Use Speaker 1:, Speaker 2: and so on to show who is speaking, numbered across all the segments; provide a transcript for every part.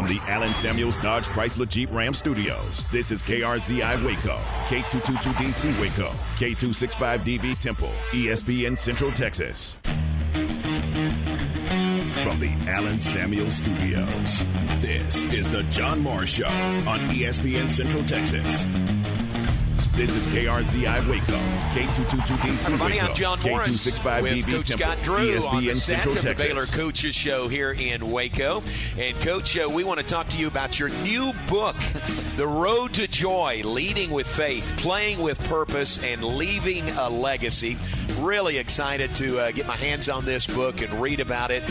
Speaker 1: From the Allen Samuels Dodge Chrysler Jeep Ram Studios, this is KRZI Waco, K222DC Waco, K265DV Temple, ESPN Central Texas. From the Allen Samuel Studios, this is the John Morris Show on ESPN Central Texas. This is KRZI Waco, K222DC
Speaker 2: Everybody,
Speaker 1: Waco,
Speaker 2: I'm John Morris
Speaker 1: K265DV
Speaker 2: with Coach
Speaker 1: Temple,
Speaker 2: Scott Drew on the
Speaker 1: ESPN Central
Speaker 2: of the
Speaker 1: Texas.
Speaker 2: Baylor Coaches Show here in Waco. And Coach, uh, we want to talk to you about your new book, The Road to Joy: Leading with Faith, Playing with Purpose, and Leaving a Legacy. Really excited to uh, get my hands on this book and read about it.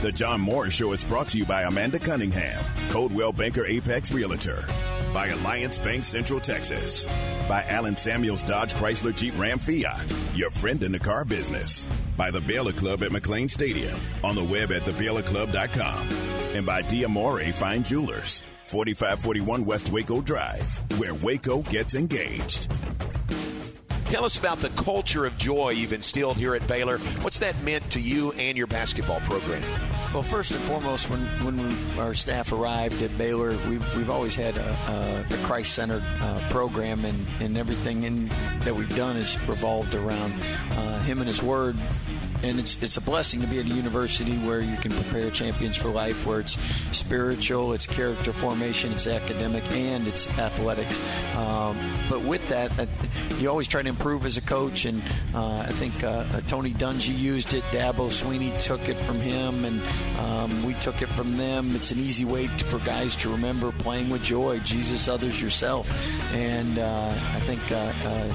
Speaker 1: The John Morris Show is brought to you by Amanda Cunningham, Coldwell Banker Apex Realtor, by Alliance Bank Central Texas, by Allen Samuels Dodge Chrysler Jeep Ram Fiat, your friend in the car business, by the Baylor Club at McLane Stadium, on the web at thebaylorclub.com, and by Diamore Fine Jewelers, 4541 West Waco Drive, where Waco gets engaged.
Speaker 2: Tell us about the culture of joy you've instilled here at Baylor. What's that meant to you and your basketball program?
Speaker 3: Well, first and foremost, when when our staff arrived at Baylor, we've, we've always had a, a, a Christ-centered uh, program, and, and everything in, that we've done has revolved around uh, Him and His Word. And it's it's a blessing to be at a university where you can prepare champions for life, where it's spiritual, it's character formation, it's academic, and it's athletics. Um, but with that, uh, you always try to improve as a coach, and uh, I think uh, Tony Dungy used it. Dabo Swinney took it from him, and um, we took it from them. It's an easy way to, for guys to remember playing with joy, Jesus, others, yourself, and uh, I think uh, uh,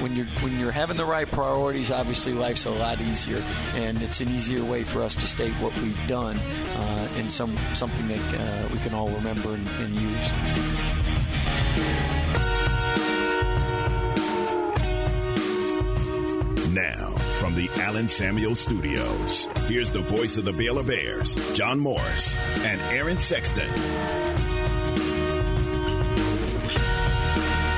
Speaker 3: when you're when you're having the right priorities, obviously life's a lot easier, and it's an easier way for us to state what we've done uh, in some something that uh, we can all remember and, and use.
Speaker 1: Now, from the Allen Samuel Studios, here's the voice of the Baylor Bears, John Morris, and Aaron Sexton.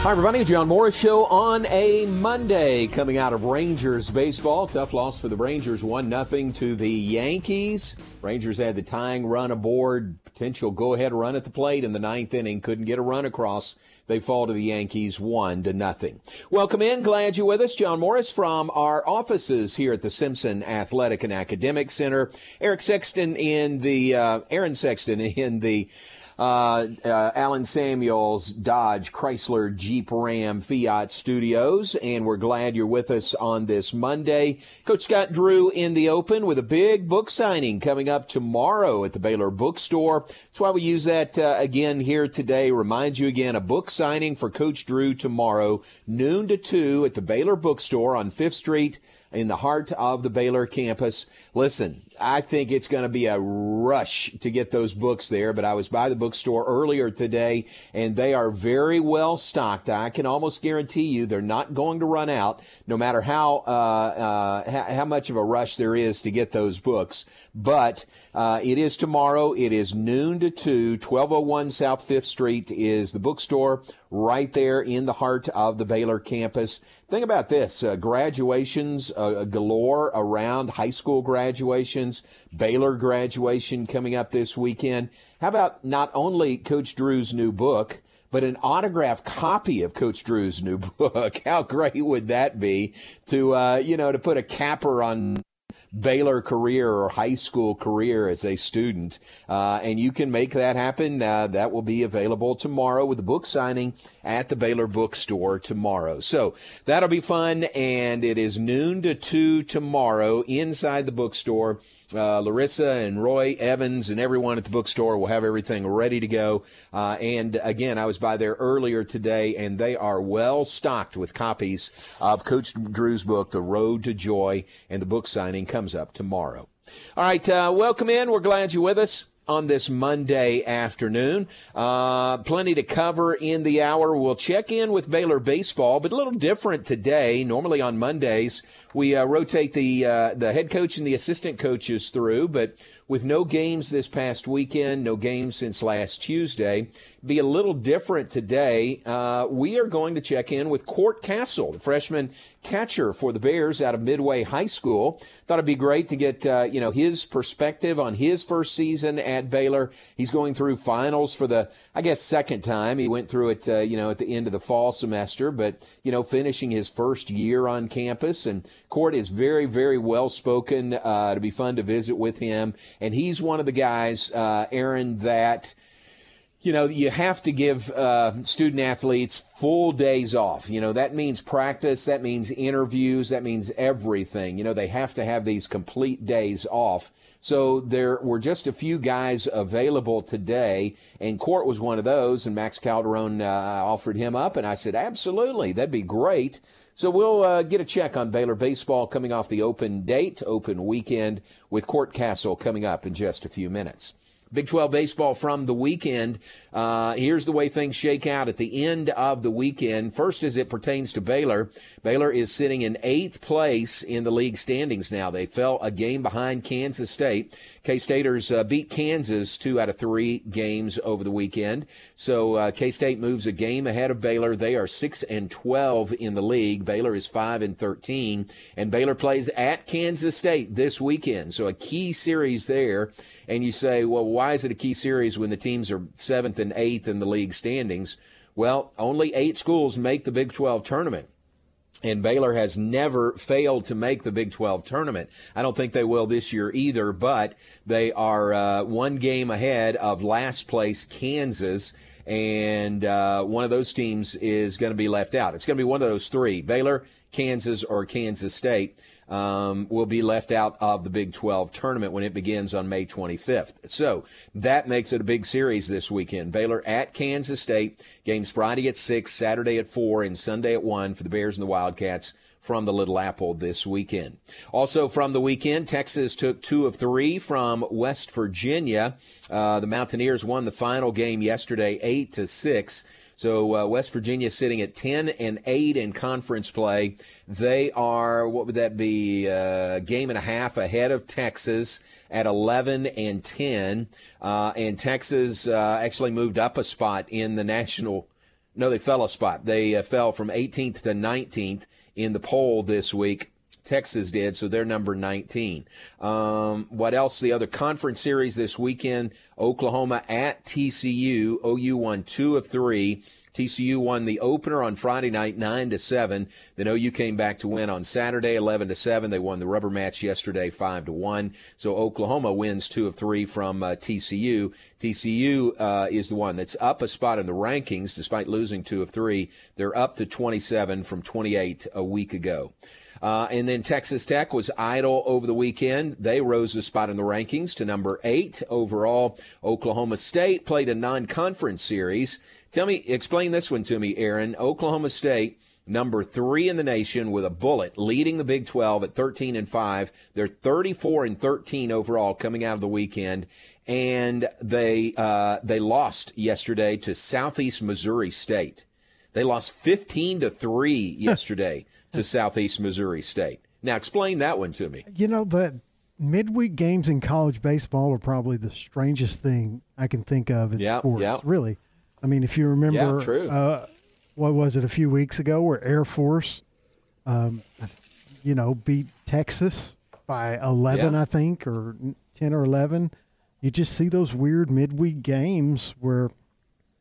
Speaker 4: Hi, everybody. John Morris Show on a Monday coming out of Rangers baseball. Tough loss for the Rangers, 1 nothing to the Yankees. Rangers had the tying run aboard, potential go ahead run at the plate in the ninth inning, couldn't get a run across. They fall to the Yankees 1 to nothing. Welcome in. Glad you're with us. John Morris from our offices here at the Simpson Athletic and Academic Center. Eric Sexton in the, uh, Aaron Sexton in the, uh, uh, Allen Samuels Dodge Chrysler Jeep Ram Fiat Studios, and we're glad you're with us on this Monday. Coach Scott Drew in the open with a big book signing coming up tomorrow at the Baylor Bookstore. That's why we use that uh, again here today. Remind you again, a book signing for Coach Drew tomorrow, noon to two at the Baylor Bookstore on Fifth Street in the heart of the Baylor campus. Listen, I think it's going to be a rush to get those books there, but I was by the bookstore earlier today and they are very well stocked. I can almost guarantee you they're not going to run out no matter how, uh, uh, how, much of a rush there is to get those books. But, uh, it is tomorrow. It is noon to two. 1201 South Fifth Street is the bookstore right there in the heart of the Baylor campus. Think about this, uh, graduations uh, galore around high school graduations, Baylor graduation coming up this weekend. How about not only Coach Drew's new book, but an autographed copy of Coach Drew's new book. How great would that be to, uh, you know, to put a capper on Baylor career or high school career as a student. Uh, and you can make that happen. Uh, that will be available tomorrow with the book signing at the Baylor bookstore tomorrow. So that'll be fun. And it is noon to two tomorrow inside the bookstore. Uh, Larissa and Roy Evans and everyone at the bookstore will have everything ready to go. Uh, and again, I was by there earlier today, and they are well stocked with copies of Coach Drew's book, The Road to Joy, and the book signing comes up tomorrow. All right, uh, welcome in. We're glad you're with us on this Monday afternoon. Uh, plenty to cover in the hour. We'll check in with Baylor baseball, but a little different today. Normally on Mondays, we uh, rotate the uh, the head coach and the assistant coaches through, but with no games this past weekend, no games since last Tuesday, be a little different today. Uh, we are going to check in with Court Castle, the freshman catcher for the Bears out of Midway High School. Thought it'd be great to get uh, you know his perspective on his first season at Baylor. He's going through finals for the I guess second time. He went through it uh, you know at the end of the fall semester, but you know finishing his first year on campus. And Court is very very well spoken. Uh, to be fun to visit with him, and he's one of the guys, uh, Aaron, that you know, you have to give uh, student athletes full days off. You know, that means practice, that means interviews, that means everything. You know, they have to have these complete days off. So there were just a few guys available today, and Court was one of those, and Max Calderon uh, offered him up, and I said, absolutely, that'd be great. So we'll uh, get a check on Baylor baseball coming off the open date, open weekend, with Court Castle coming up in just a few minutes. Big 12 baseball from the weekend. Uh, here's the way things shake out at the end of the weekend. First, as it pertains to Baylor, Baylor is sitting in eighth place in the league standings now. They fell a game behind Kansas State. K Staters uh, beat Kansas two out of three games over the weekend. So uh, K State moves a game ahead of Baylor. They are six and 12 in the league. Baylor is five and 13. And Baylor plays at Kansas State this weekend. So a key series there and you say, well, why is it a key series when the teams are seventh and eighth in the league standings? Well, only eight schools make the Big 12 tournament. And Baylor has never failed to make the Big 12 tournament. I don't think they will this year either, but they are uh, one game ahead of last place Kansas. And uh, one of those teams is going to be left out. It's going to be one of those three Baylor, Kansas, or Kansas State um, will be left out of the Big 12 tournament when it begins on May 25th. So that makes it a big series this weekend. Baylor at Kansas State. Games Friday at 6, Saturday at 4, and Sunday at 1 for the Bears and the Wildcats from the Little Apple this weekend. Also from the weekend, Texas took two of three from West Virginia. Uh, the Mountaineers won the final game yesterday, eight to six. So uh, West Virginia sitting at 10 and 8 in conference play. They are, what would that be, a uh, game and a half ahead of Texas at 11 and 10. Uh, and Texas uh, actually moved up a spot in the national. No, they fell a spot. They uh, fell from 18th to 19th in the poll this week. Texas did, so they're number 19. Um, what else? The other conference series this weekend Oklahoma at TCU. OU won two of three. TCU won the opener on Friday night, nine to seven. Then OU came back to win on Saturday, eleven to seven. They won the rubber match yesterday, five to one. So Oklahoma wins two of three from uh, TCU. TCU uh, is the one that's up a spot in the rankings, despite losing two of three. They're up to 27 from 28 a week ago. Uh, and then Texas Tech was idle over the weekend. They rose a spot in the rankings to number eight overall. Oklahoma State played a non-conference series. Tell me, explain this one to me, Aaron. Oklahoma State, number three in the nation with a bullet, leading the Big 12 at 13 and five. They're 34 and 13 overall coming out of the weekend, and they uh, they lost yesterday to Southeast Missouri State. They lost 15 to three yesterday to Southeast Missouri State. Now, explain that one to me.
Speaker 5: You know, the midweek games in college baseball are probably the strangest thing I can think of in
Speaker 4: yep,
Speaker 5: sports.
Speaker 4: Yep.
Speaker 5: Really, I mean, if you remember,
Speaker 4: yeah.
Speaker 5: Uh, what was it a few weeks ago where Air Force, um, you know, beat Texas by eleven, yeah. I think, or ten or eleven. You just see those weird midweek games where,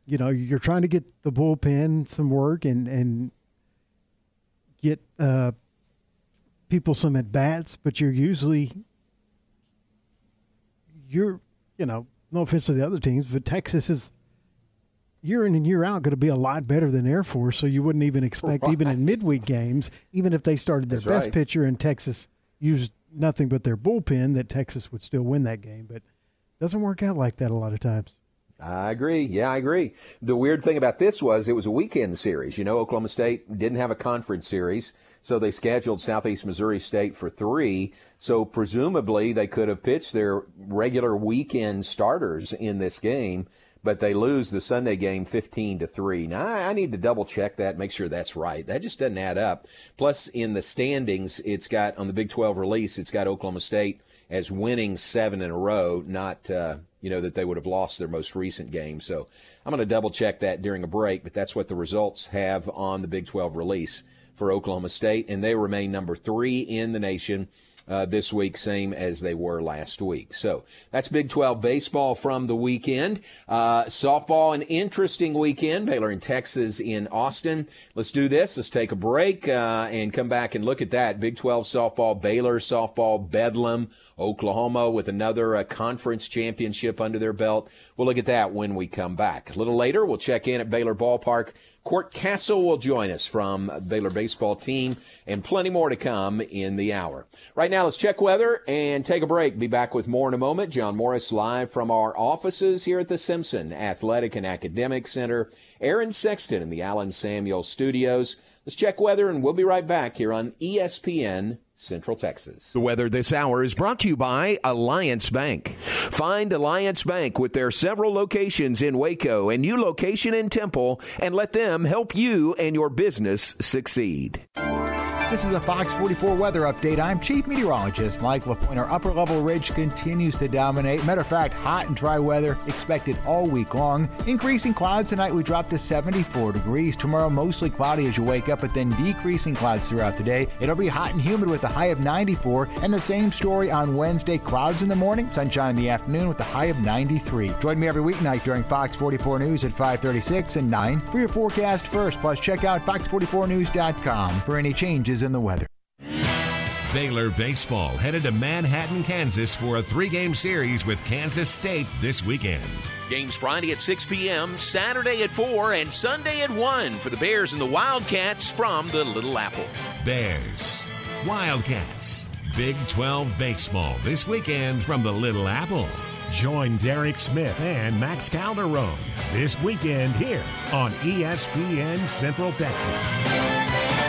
Speaker 5: you know, you're trying to get the bullpen some work and and get uh, people some at bats, but you're usually you're you know no offense to the other teams, but Texas is year in and year out going to be a lot better than Air Force, so you wouldn't even expect right. even in midweek games, even if they started their That's best right. pitcher and Texas used nothing but their bullpen, that Texas would still win that game. But it doesn't work out like that a lot of times.
Speaker 4: I agree. Yeah, I agree. The weird thing about this was it was a weekend series. You know, Oklahoma State didn't have a conference series, so they scheduled Southeast Missouri State for three. So presumably they could have pitched their regular weekend starters in this game, but they lose the Sunday game 15 to 3. Now, I need to double check that, make sure that's right. That just doesn't add up. Plus, in the standings, it's got, on the Big 12 release, it's got Oklahoma State as winning seven in a row, not uh, you know that they would have lost their most recent game. So I'm going to double check that during a break, but that's what the results have on the Big 12 release for Oklahoma State, and they remain number three in the nation. Uh, this week, same as they were last week. So that's Big 12 baseball from the weekend. Uh, softball, an interesting weekend. Baylor and Texas in Austin. Let's do this. Let's take a break uh, and come back and look at that. Big 12 softball, Baylor softball, Bedlam, Oklahoma with another uh, conference championship under their belt. We'll look at that when we come back. A little later, we'll check in at Baylor Ballpark Court Castle will join us from Baylor baseball team and plenty more to come in the hour. Right now, let's check weather and take a break. Be back with more in a moment. John Morris live from our offices here at the Simpson Athletic and Academic Center. Aaron Sexton in the Allen Samuel studios. Let's check weather and we'll be right back here on ESPN Central Texas.
Speaker 2: The weather this hour is brought to you by Alliance Bank. Find Alliance Bank with their several locations in Waco and new location in Temple and let them help you and your business succeed.
Speaker 6: This is a Fox 44 weather update. I'm Chief Meteorologist Mike LaPointe. Our upper level ridge continues to dominate. Matter of fact, hot and dry weather expected all week long. Increasing clouds tonight, we drop to 74 degrees. Tomorrow, mostly cloudy as you wake up, but then decreasing clouds throughout the day. It'll be hot and humid with a high of 94. And the same story on Wednesday clouds in the morning, sunshine in the afternoon with a high of 93. Join me every weeknight during Fox 44 News at 536 and 9 for your forecast first. Plus, check out fox44news.com for any changes in the weather.
Speaker 7: Baylor Baseball headed to Manhattan, Kansas for a three game series with Kansas State this weekend.
Speaker 2: Games Friday at 6 p.m., Saturday at 4, and Sunday at 1 for the Bears and the Wildcats from the Little Apple.
Speaker 7: Bears, Wildcats, Big 12 Baseball this weekend from the Little Apple.
Speaker 8: Join Derek Smith and Max Calderon this weekend here on ESPN Central Texas.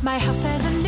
Speaker 9: My house has a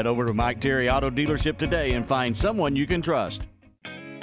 Speaker 10: Head over to Mike Terry Auto Dealership today and find someone you can trust.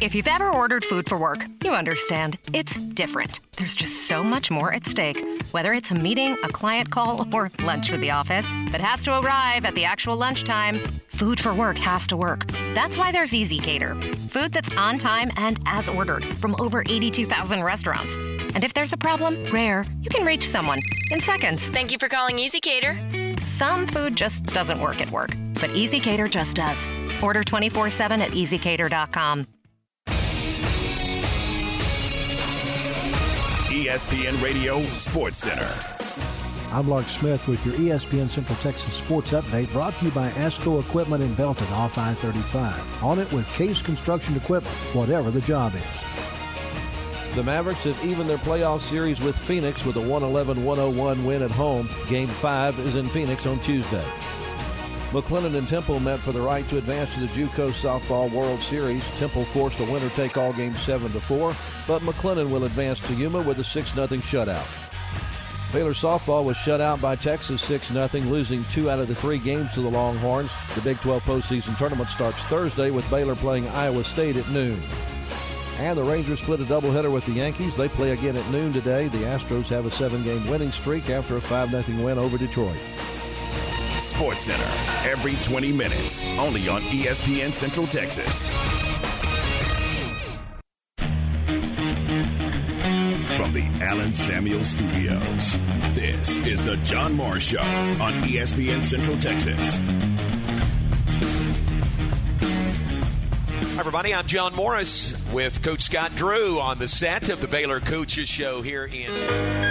Speaker 11: If you've ever ordered food for work, you understand. It's different. There's just so much more at stake. Whether it's a meeting, a client call, or lunch with the office that has to arrive at the actual lunchtime, food for work has to work. That's why there's ezCater. Food that's on time and as ordered from over 82,000 restaurants. And if there's a problem, rare, you can reach someone in seconds.
Speaker 12: Thank you for calling ezCater.
Speaker 11: Some food just doesn't work at work, but ezCater just does. Order 24 7 at ezcater.com.
Speaker 1: ESPN Radio Sports Center.
Speaker 13: I'm Lark Smith with your ESPN Central Texas Sports Update brought to you by ASCO Equipment in Belton off I-35. On it with Case Construction Equipment, whatever the job is.
Speaker 14: The Mavericks have evened their playoff series with Phoenix with a 111-101 win at home. Game 5 is in Phoenix on Tuesday. McLennan and Temple met for the right to advance to the JUCO Softball World Series. Temple forced a winner-take-all game 7-4, but McLennan will advance to Yuma with a 6-0 shutout. Baylor softball was shut out by Texas 6-0, losing two out of the three games to the Longhorns. The Big 12 postseason tournament starts Thursday with Baylor playing Iowa State at noon. And the Rangers split a doubleheader with the Yankees. They play again at noon today. The Astros have a seven-game winning streak after a 5-0 win over Detroit.
Speaker 1: Sports Center, every 20 minutes, only on ESPN Central Texas. From the Allen Samuel Studios, this is the John Moore Show on ESPN Central Texas.
Speaker 2: Hi, everybody. I'm John Morris with Coach Scott Drew on the set of the Baylor Coaches Show here in.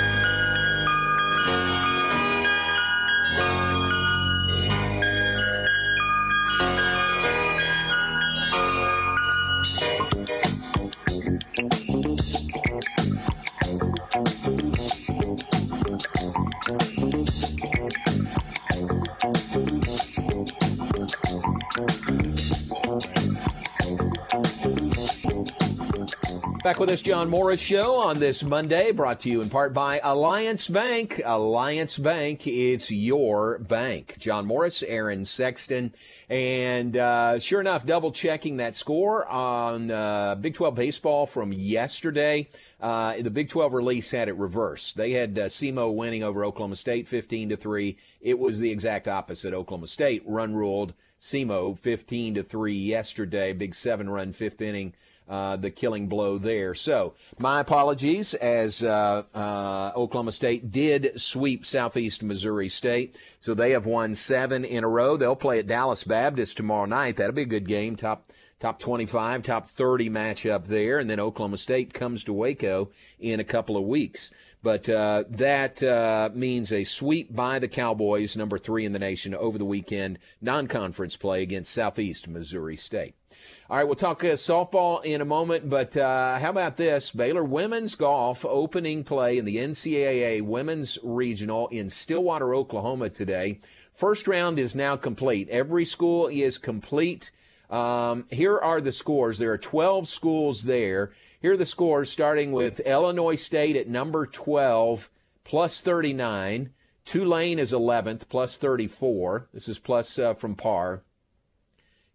Speaker 4: Back with us, John Morris Show on this Monday, brought to you in part by Alliance Bank. Alliance Bank, it's your bank. John Morris, Aaron Sexton, and uh, sure enough, double checking that score on uh, Big 12 baseball from yesterday. Uh, the Big 12 release had it reversed. They had uh, SEMO winning over Oklahoma State 15 to 3. It was the exact opposite. Oklahoma State run ruled SEMO 15 to 3 yesterday. Big seven run fifth inning uh, the killing blow there. So, my apologies as uh, uh, Oklahoma State did sweep Southeast Missouri State. So, they have won seven in a row. They'll play at Dallas Baptist tomorrow night. That'll be a good game. Top. Top 25, top 30 matchup there, and then Oklahoma State comes to Waco in a couple of weeks. But uh, that uh, means a sweep by the Cowboys, number three in the nation, over the weekend, non conference play against Southeast Missouri State. All right, we'll talk uh, softball in a moment, but uh, how about this? Baylor women's golf opening play in the NCAA Women's Regional in Stillwater, Oklahoma today. First round is now complete. Every school is complete. Um, here are the scores. There are 12 schools there. Here are the scores starting with Illinois State at number 12, plus 39. Tulane is 11th, plus 34. This is plus uh, from par.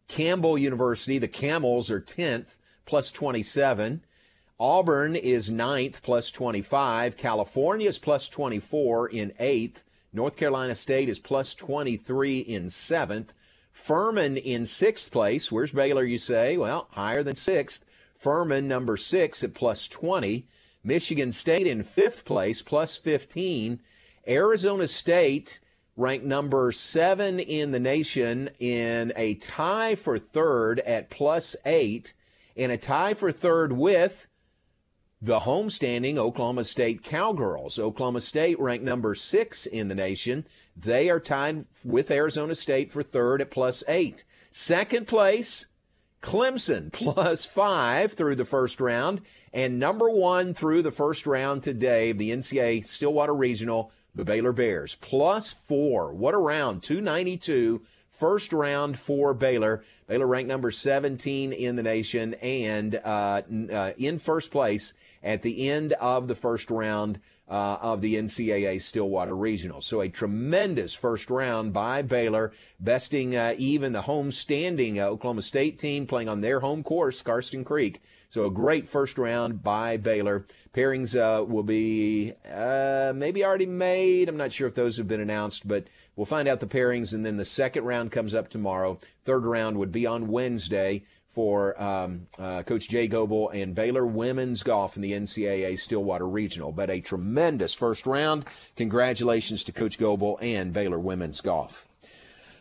Speaker 4: Campbell University, the Camels are 10th, plus 27. Auburn is 9th, plus 25. California is plus 24 in 8th. North Carolina State is plus 23 in 7th. Furman in 6th place. Where's Baylor, you say? Well, higher than 6th. Furman, number 6 at plus 20. Michigan State in 5th place, plus 15. Arizona State ranked number seven in the nation in a tie for third at plus eight, in a tie for third with the homestanding Oklahoma State Cowgirls. Oklahoma State ranked number six in the nation. They are tied with Arizona State for third at plus eight. Second place, Clemson plus five through the first round. And number one through the first round today of the NCAA Stillwater Regional the Baylor Bears plus four. What a round. 292 first round for Baylor. Baylor ranked number 17 in the nation and uh, uh, in first place at the end of the first round uh, of the NCAA Stillwater Regional. So a tremendous first round by Baylor, besting uh, even the home standing uh, Oklahoma State team playing on their home course, Karsten Creek. So a great first round by Baylor. Pairings uh, will be uh, maybe already made. I'm not sure if those have been announced, but we'll find out the pairings. And then the second round comes up tomorrow. Third round would be on Wednesday for um, uh, Coach Jay Goebel and Baylor women's golf in the NCAA Stillwater Regional. But a tremendous first round. Congratulations to Coach Goebel and Baylor women's golf.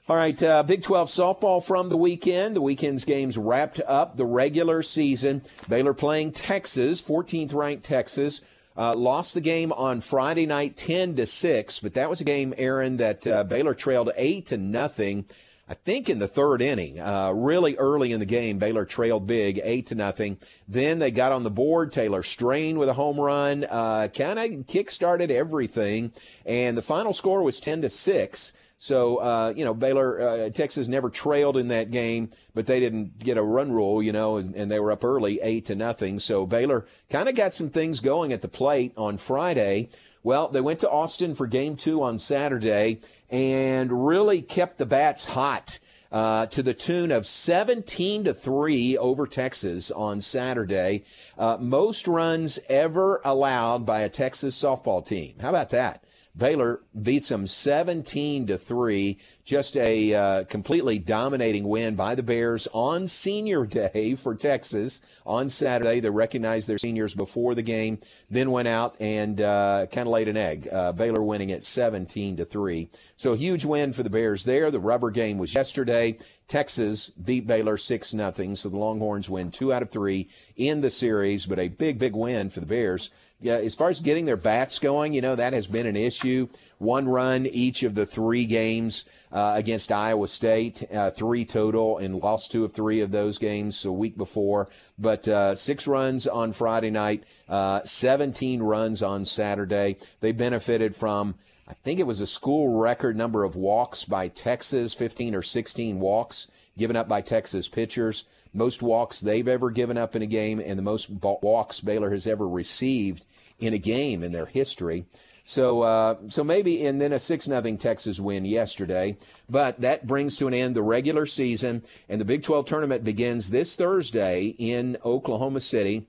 Speaker 4: All right, uh, Big 12 softball from the weekend. The weekend's games wrapped up the regular season. Baylor playing Texas, 14th ranked Texas. Uh, lost the game on Friday night, 10 to six, but that was a game, Aaron, that uh, Baylor trailed eight to nothing. I think in the third inning, uh, really early in the game, Baylor trailed big, eight to nothing. Then they got on the board. Taylor Strain with a home run, uh, kind of kick-started everything, and the final score was ten to six. So uh, you know, Baylor, uh, Texas never trailed in that game, but they didn't get a run rule, you know, and, and they were up early, eight to nothing. So Baylor kind of got some things going at the plate on Friday. Well, they went to Austin for game two on Saturday and really kept the bats hot. Uh, to the tune of 17 to 3 over Texas on Saturday. Uh, most runs ever allowed by a Texas softball team. How about that? Baylor beats them 17 to 3. Just a uh, completely dominating win by the Bears on senior day for Texas on Saturday. They recognized their seniors before the game, then went out and uh, kind of laid an egg. Uh, Baylor winning at 17 to 3. So a huge win for the Bears there. The rubber game was yesterday. Texas beat Baylor 6 0. So the Longhorns win two out of three in the series, but a big, big win for the Bears yeah, as far as getting their bats going, you know, that has been an issue. One run each of the three games uh, against Iowa State, uh, three total, and lost two of three of those games a week before. But uh, six runs on Friday night, uh, 17 runs on Saturday. They benefited from, I think it was a school record number of walks by Texas, 15 or 16 walks given up by Texas pitchers. Most walks they've ever given up in a game, and the most walks Baylor has ever received in a game in their history. So, uh, so maybe, and then a six nothing Texas win yesterday. But that brings to an end the regular season, and the Big 12 tournament begins this Thursday in Oklahoma City.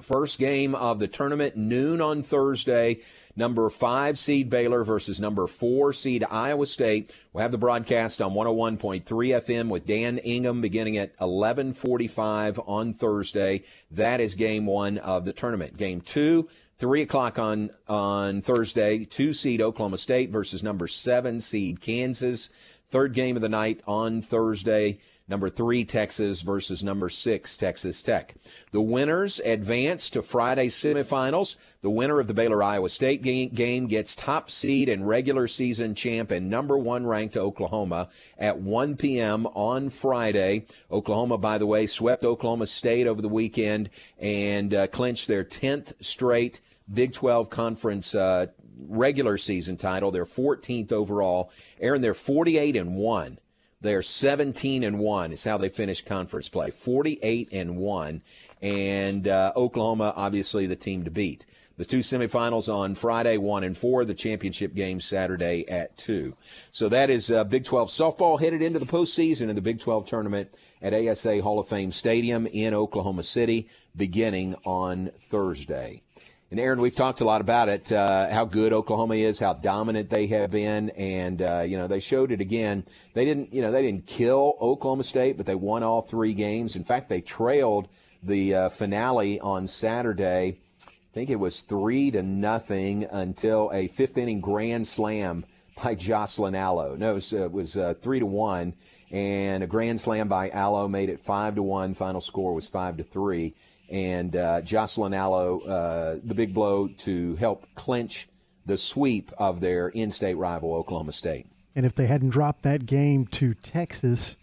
Speaker 4: First game of the tournament, noon on Thursday. Number five seed Baylor versus number four seed Iowa State. We'll have the broadcast on 101.3 FM with Dan Ingham beginning at 11:45 on Thursday. That is game one of the tournament. Game two Three o'clock on on Thursday, two seed Oklahoma State versus number seven seed Kansas. Third game of the night on Thursday. Number three, Texas versus number six, Texas Tech. The winners advance to Friday semifinals. The winner of the Baylor Iowa State game gets top seed and regular season champ and number one ranked Oklahoma at 1 p.m. on Friday. Oklahoma, by the way, swept Oklahoma State over the weekend and uh, clinched their 10th straight Big 12 conference uh, regular season title. They're 14th overall. Aaron, they're 48 and 1. They're 17 and 1 is how they finished conference play. 48 and 1. And uh, Oklahoma, obviously, the team to beat. The two semifinals on Friday, 1 and 4. The championship game Saturday at 2. So that is uh, Big 12 softball headed into the postseason in the Big 12 tournament at ASA Hall of Fame Stadium in Oklahoma City beginning on Thursday. And Aaron, we've talked a lot about it, uh, how good Oklahoma is, how dominant they have been, and uh, you know they showed it again. They didn't, you know, they didn't kill Oklahoma State, but they won all three games. In fact, they trailed the uh, finale on Saturday. I think it was three to nothing until a fifth inning grand slam by Jocelyn Alo. No, it was, uh, uh, three to one, and a grand slam by Alo made it five to one. Final score was five to three and uh, Jocelyn Alo uh, the big blow to help clinch the sweep of their in-state rival Oklahoma State.
Speaker 5: And if they hadn't dropped that game to Texas,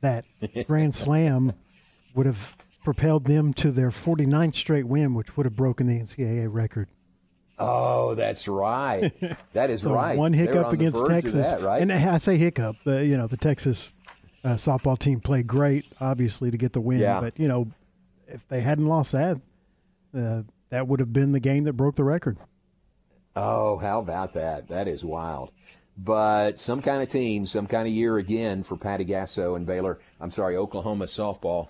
Speaker 5: that Grand Slam would have propelled them to their 49th straight win, which would have broken the NCAA record.
Speaker 4: Oh, that's right. That is
Speaker 5: The
Speaker 4: right.
Speaker 5: One hiccup
Speaker 4: on
Speaker 5: against Texas,
Speaker 4: that, right?
Speaker 5: and I say hiccup. The you know the Texas uh, softball team played great, obviously to get the win.
Speaker 4: Yeah.
Speaker 5: But you know, if they hadn't lost that, uh, that would have been the game that broke the record.
Speaker 4: Oh, how about that? That is wild. But some kind of team, some kind of year again for Patty Gasso and Baylor. I'm sorry, Oklahoma softball,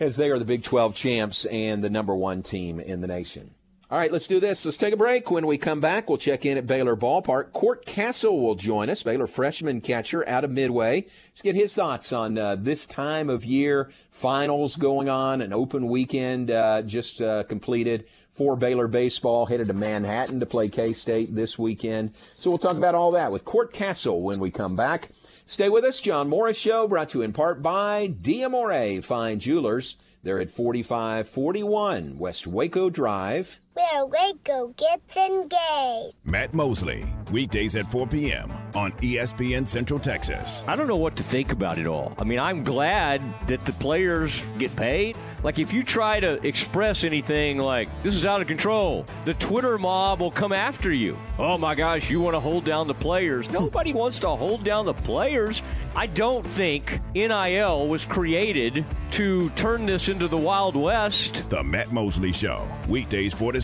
Speaker 4: as they are the Big 12 champs and the number one team in the nation. All right, let's do this. Let's take a break. When we come back, we'll check in at Baylor Ballpark. Court Castle will join us, Baylor freshman catcher out of Midway. Let's get his thoughts on uh, this time of year, finals going on, an open weekend uh, just uh, completed for Baylor baseball, headed to Manhattan to play K State this weekend. So we'll talk about all that with Court Castle when we come back. Stay with us. John Morris Show brought to you in part by Diamore Fine Jewelers. They're at 4541 West Waco Drive.
Speaker 12: Where Waco gets engaged.
Speaker 1: Matt Mosley, weekdays at 4 p.m. on ESPN Central Texas.
Speaker 15: I don't know what to think about it all. I mean, I'm glad that the players get paid. Like, if you try to express anything like, this is out of control, the Twitter mob will come after you. Oh my gosh, you want to hold down the players. Nobody wants to hold down the players. I don't think NIL was created to turn this into the Wild West.
Speaker 1: The Matt Mosley Show, weekdays 4 to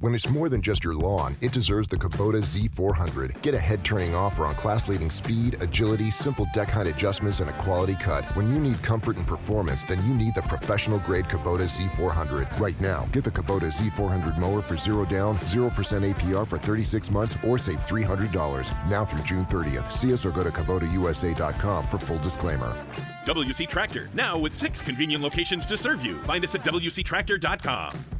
Speaker 16: When it's more than just your lawn, it deserves the Kubota Z400. Get a head turning offer on class leading speed, agility, simple deck height adjustments, and a quality cut. When you need comfort and performance, then you need the professional grade Kubota Z400. Right now, get the Kubota Z400 mower for zero down, 0% APR for 36 months, or save $300. Now through June 30th. See us or go to KubotaUSA.com for full disclaimer.
Speaker 17: WC Tractor, now with six convenient locations to serve you. Find us at WCTractor.com.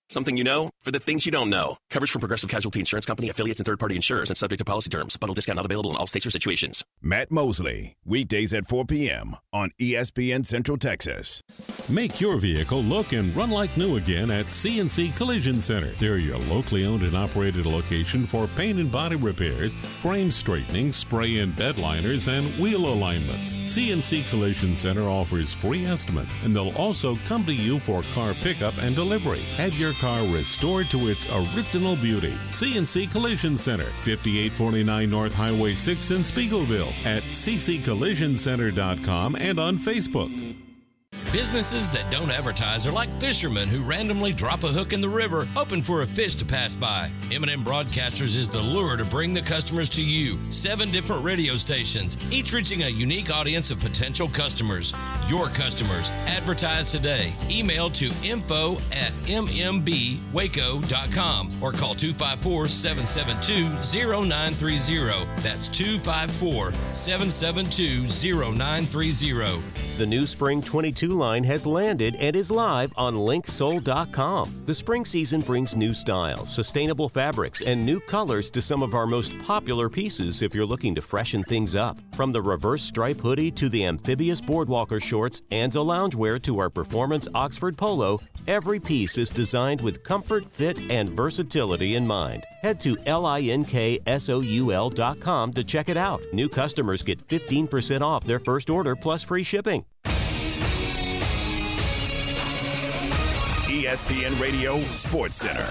Speaker 18: Something you know for the things you don't know. Coverage from Progressive Casualty Insurance Company, affiliates, and third party insurers and subject to policy terms. Bundle discount not available in all states or situations.
Speaker 1: Matt Mosley, weekdays at 4 p.m. on ESPN Central Texas.
Speaker 19: Make your vehicle look and run like new again at CNC Collision Center. They're your locally owned and operated location for paint and body repairs, frame straightening, spray and bed liners, and wheel alignments. CNC Collision Center offers free estimates, and they'll also come to you for car pickup and delivery. Have your car restored to its original beauty. CNC Collision Center, 5849 North Highway 6 in Speegleville, at cccollisioncenter.com and on Facebook.
Speaker 20: Businesses that don't advertise are like fishermen who randomly drop a hook in the river hoping for a fish to pass by. M&M Broadcasters is the lure to bring the customers to you. Seven different radio stations, each reaching a unique audience of potential customers. Your customers. Advertise today. Email to info at mmbwaco.com or call 254-772-0930. That's 254-772-0930.
Speaker 21: The new Spring 22 line has landed and is live on linksoul.com. The spring season brings new styles, sustainable fabrics, and new colors to some of our most popular pieces if you're looking to freshen things up. From the reverse stripe hoodie to the amphibious boardwalker shorts and a loungewear to our performance Oxford polo, every piece is designed with comfort, fit, and versatility in mind. Head to linksoul.com to check it out. New customers get 15% off their first order plus free shipping.
Speaker 1: ESPN Radio Sports Center.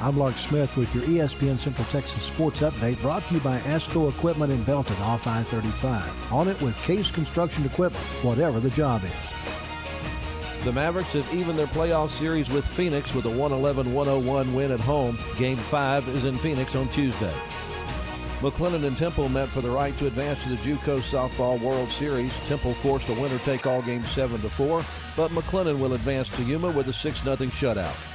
Speaker 13: I'm Lark Smith with your ESPN Central Texas Sports Update brought to you by ASCO Equipment in Belton off I-35. On it with Case Construction Equipment, whatever the job is.
Speaker 14: The Mavericks have evened their playoff series with Phoenix with a 111 101 win at home. Game 5 is in Phoenix on Tuesday. McLennan and Temple met for the right to advance to the JUCO Softball World Series. Temple forced a winner-take-all game 7 to 4, but McLennan will advance to Yuma with a 6-0 shutout.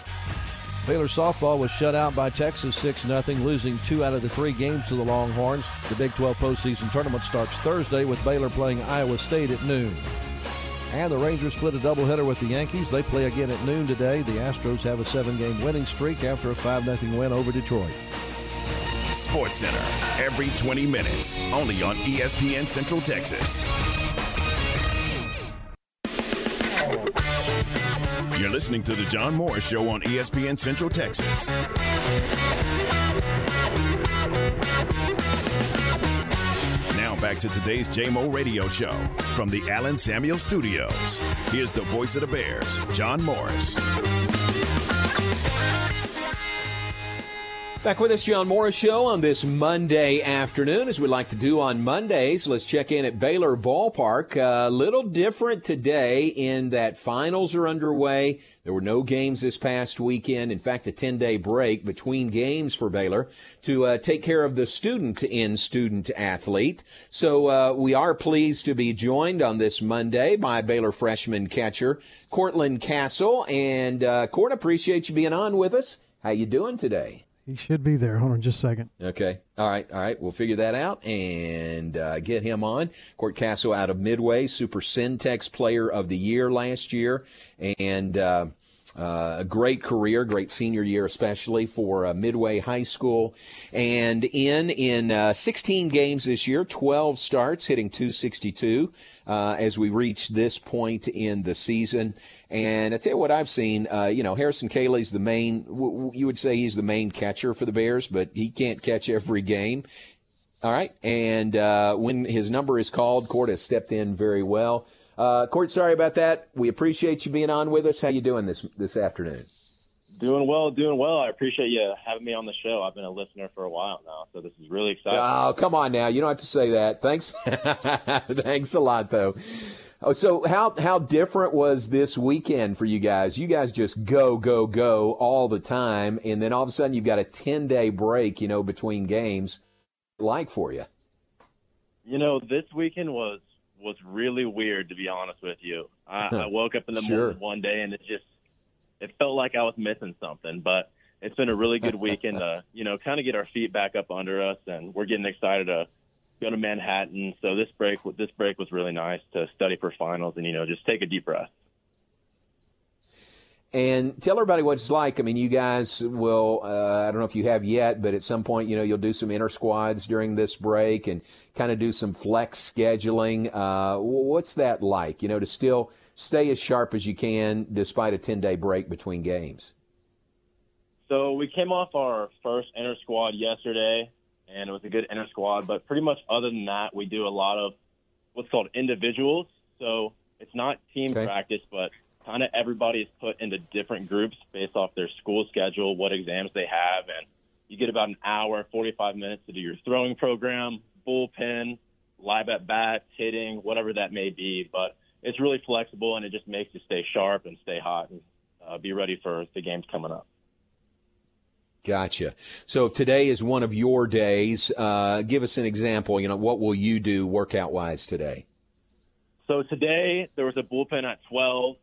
Speaker 14: Baylor softball was shut out by Texas 6 0, losing two out of the three games to the Longhorns. The Big 12 postseason tournament starts Thursday with Baylor playing Iowa State at noon. And the Rangers split a doubleheader with the Yankees. They play again at noon today. The Astros have a seven game winning streak after a 5 0 win over Detroit.
Speaker 1: Sports Center, every 20 minutes, only on ESPN Central Texas. You're listening to The John Morris Show on ESPN Central Texas. Now back to today's JMO radio show from the Allen Samuel Studios. Here's the voice of the Bears, John Morris.
Speaker 4: Back with us, John Morris Show on this Monday afternoon. As we like to do on Mondays, let's check in at Baylor Ballpark. A little different today in that finals are underway. There were no games this past weekend. In fact, a 10 day break between games for Baylor to uh, take care of the student in student athlete. So uh, we are pleased to be joined on this Monday by Baylor freshman catcher Courtland Castle. And uh, Court, appreciate you being on with us. How you doing today?
Speaker 5: He should be there. Hold on just a second.
Speaker 4: Okay. All right. All right. We'll figure that out and uh, get him on. Court Castle out of Midway, Super Centex Player of the Year last year, and uh, uh, a great career, great senior year, especially for uh, Midway High School. And in in uh, 16 games this year, 12 starts, hitting 262 uh, as we reach this point in the season. And I tell you what I've seen, uh, you know, Harrison Cayley's the main, w- w- you would say he's the main catcher for the Bears, but he can't catch every game. All right. And uh, when his number is called, Court has stepped in very well. Uh, Court, sorry about that. We appreciate you being on with us. How you doing this this afternoon?
Speaker 22: Doing well, doing well. I appreciate you having me on the show. I've been a listener for a while now, so this is really exciting.
Speaker 4: Oh, come on now. You don't have to say that. Thanks. Thanks a lot, though. Oh, so how how different was this weekend for you guys? You guys just go go go all the time, and then all of a sudden you've got a ten day break, you know, between games. Like for you?
Speaker 22: You know, this weekend was was really weird to be honest with you. I, I woke up in the
Speaker 4: Sure.
Speaker 22: morning one day and it just it felt like I was missing something, but it's been a really good weekend to you know kind of get our feet back up under us, and we're getting excited to go to Manhattan. So this break this break was really nice to study for finals and you know just take a deep breath.
Speaker 4: And tell everybody what it's like. I mean, you guys will, uh, I don't know if you have yet, but at some point, you know, you'll do some inter squads during this break and kind of do some flex scheduling. Uh, what's that like, you know, to still stay as sharp as you can despite a 10 day break between games?
Speaker 22: So we came off our first inter squad yesterday, and it was a good inter squad. But pretty much other than that, we do a lot of what's called individuals. So it's not team
Speaker 4: Okay.
Speaker 22: practice, but kind of everybody is put into different groups based off their school schedule, what exams they have, and you get about an hour, 45 minutes to do your throwing program, bullpen, live at bats, hitting, whatever that may be. But it's really flexible, and it just makes you stay sharp and stay hot and uh, be ready for the games coming up.
Speaker 4: Gotcha. So if today is one of your days, uh, give us an example. You know, what will you do workout wise today?
Speaker 22: So today there was a bullpen at 12,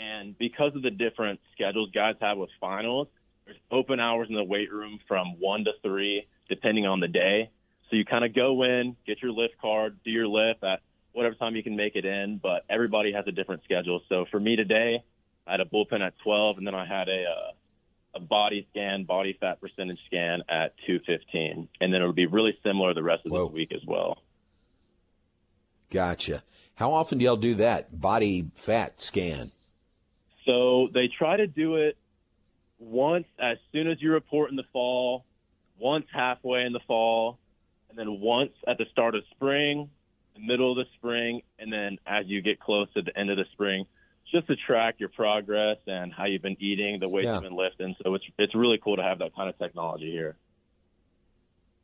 Speaker 22: and because of the different schedules guys have with finals, there's open hours in the weight room from 1 to 3, depending on the day. So you kind of go in, get your lift card, do your lift at whatever time you can make it in, but everybody has a different schedule. So for me today, I had a bullpen at 12, and then I had a, uh, a body scan, body fat percentage scan at 215. And then it'll be really similar the rest of this week as well.
Speaker 4: Gotcha. How often do y'all do that body fat scan?
Speaker 22: So they try to do it once as soon as you report in the fall, once halfway in the fall, and then once at the start of spring, the middle of the spring, and then as you get close to the end of the spring, just to track your progress and how you've been eating, the weights
Speaker 4: Yeah.
Speaker 22: you've been lifting. So it's it's really cool to have that kind of technology here.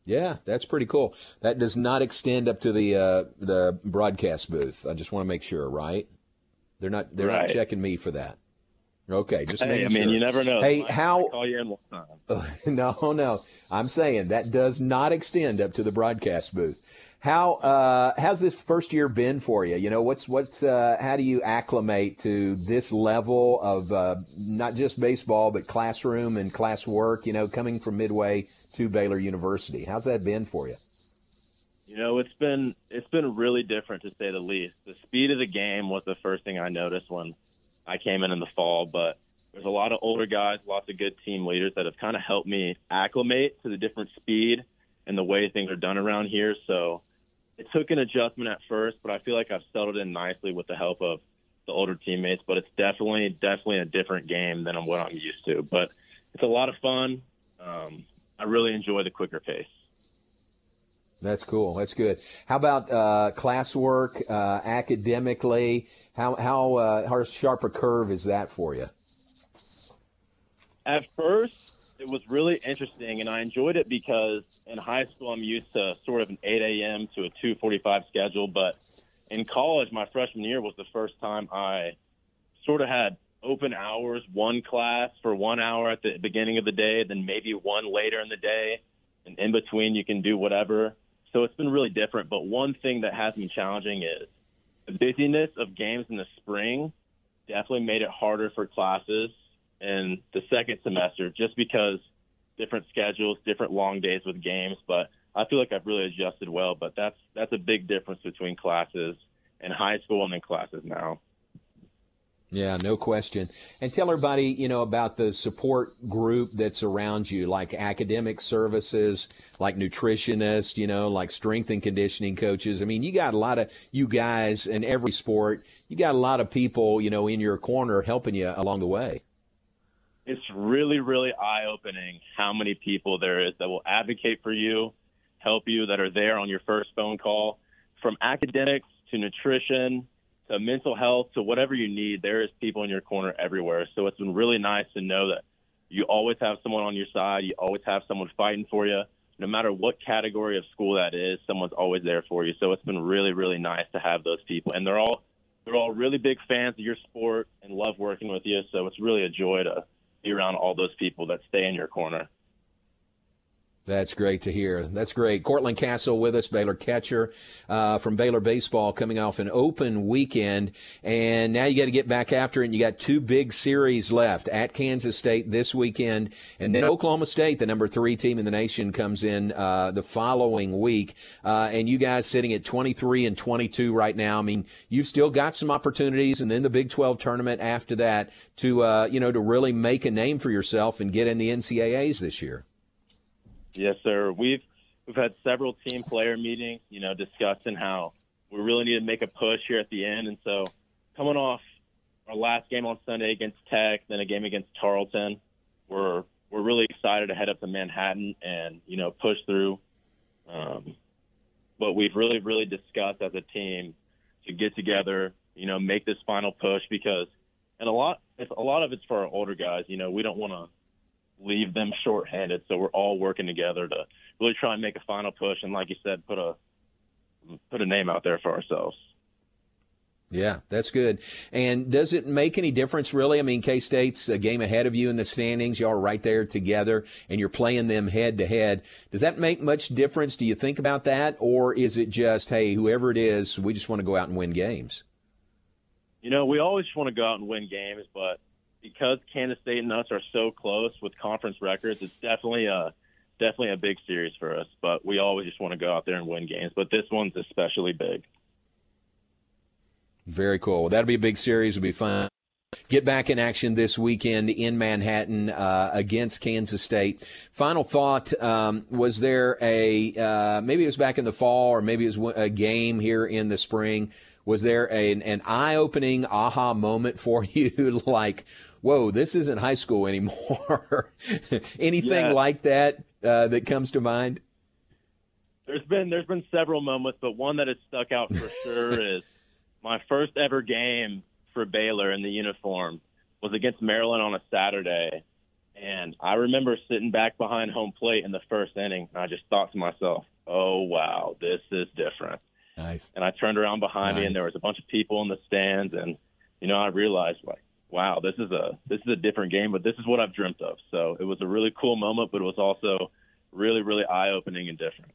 Speaker 4: Yeah, that's pretty cool. That does not extend up to the uh, the broadcast booth. I just want to make sure, right? They're not they're not checking me for that. Okay, just
Speaker 22: Hey, I mean,
Speaker 4: sure.
Speaker 22: you never know.
Speaker 4: Hey,
Speaker 22: Might-
Speaker 4: how?
Speaker 22: might call you in one time.
Speaker 4: no, no. I'm saying that does not extend up to the broadcast booth. How uh, how's this first year been for you? You know, what's what's uh, how do you acclimate to this level of uh, not just baseball but classroom and classwork? You know, coming from Midway to Baylor University, how's that been for you?
Speaker 22: You know, it's been it's been really different to say the least. The speed of the game was the first thing I noticed when I came in in the fall, but there's a lot of older guys, lots of good team leaders that have kind of helped me acclimate to the different speed and the way things are done around here. So it took an adjustment at first, but I feel like I've settled in nicely with the help of the older teammates. But it's definitely definitely a different game than what I'm used to. But it's a lot of fun. Um, I really enjoy the quicker pace.
Speaker 4: That's cool. That's good. How about uh, classwork, uh, academically? How how uh, how sharp a curve is that for you?
Speaker 22: At first, it was really interesting, and I enjoyed it because in high school I'm used to sort of an 8 a.m. to a 2:45 schedule. But in college, my freshman year was the first time I sort of had open hours, one class for one hour at the beginning of the day, then maybe one later in the day, and in between you can do whatever. So it's been really different. But one thing that has been challenging is the busyness of games in the spring definitely made it harder for classes in the second semester just because different schedules, different long days with games. But I feel like I've really adjusted well. But that's that's a big difference between classes in high school and then classes now.
Speaker 4: Yeah, no question. And tell everybody, you know, about the support group that's around you, like academic services, like nutritionists, you know, like strength and conditioning coaches. I mean, you got a lot of you guys in every sport. You got a lot of people, you know, in your corner helping you along the way.
Speaker 22: It's really, really eye opening how many people there is that will advocate for you, help you, that are there on your first phone call. From academics to nutrition to mental health to whatever you need, there is people in your corner everywhere. So it's been really nice to know that you always have someone on your side. You always have someone fighting for you. No matter what category of school that is, someone's always there for you. So it's been really, really nice to have those people. And they're all they're all really big fans of your sport and love working with you. So it's really a joy to be around all those people that stay in your corner.
Speaker 4: That's great to hear. That's great. Cortland Castle with us, Baylor catcher uh, from Baylor baseball, coming off an open weekend, and now you got to get back after it. And you got two big series left at Kansas State this weekend, and then Oklahoma State, the number three team in the nation, comes in uh, the following week. Uh, and you guys sitting at 23 and 22 right now. I mean, you've still got some opportunities, and then the Big 12 tournament after that to uh, you know to really make a name for yourself and get in the NCAA's this year.
Speaker 22: Yes, sir. We've we've had several team player meetings, you know, discussing how we really need to make a push here at the end. And so, coming off our last game on Sunday against Tech, then a game against Tarleton, we're we're really excited to head up to Manhattan and you know push through. Um, but we've really really discussed as a team to get together, you know, make this final push because, and a lot it's a lot of it's for our older guys. You know, we don't want to leave them shorthanded. So we're all working together to really try and make a final push and, like you said, put a put a name out there for ourselves.
Speaker 4: Yeah, that's good. And does it make any difference, really? I mean, K State's a game ahead of you in the standings. Y'all are right there together, and you're playing them head to head. Does that make much difference? Do you think about that, or is it just, hey, whoever it is, we just want to go out and win games?
Speaker 22: You know, we always want to go out and win games, but because Kansas State and us are so close with conference records, it's definitely a definitely a big series for us. But we always just want to go out there and win games. But this one's especially big.
Speaker 4: Very cool. Well, That'll be a big series. It'll be fun. Get back in action this weekend in Manhattan uh, against Kansas State. Final thought: um, Was there a uh, maybe it was back in the fall, or maybe it was a game here in the spring? Was there a, an eye-opening aha moment for you? like, whoa, this isn't high school anymore. Anything
Speaker 22: Yeah.
Speaker 4: like that uh, that comes to mind?
Speaker 22: There's been there's been several moments, but one that has stuck out for sure is my first ever game for Baylor in the uniform was against Maryland on a Saturday, and I remember sitting back behind home plate in the first inning, and I just thought to myself, "Oh wow, this is different."
Speaker 4: Nice.
Speaker 22: And I turned around behind me, and there was a bunch of people in the stands, and you know I realized like wow, this is a this is a different game, but this is what I've dreamt of. So it was a really cool moment, but it was also really really eye opening and different.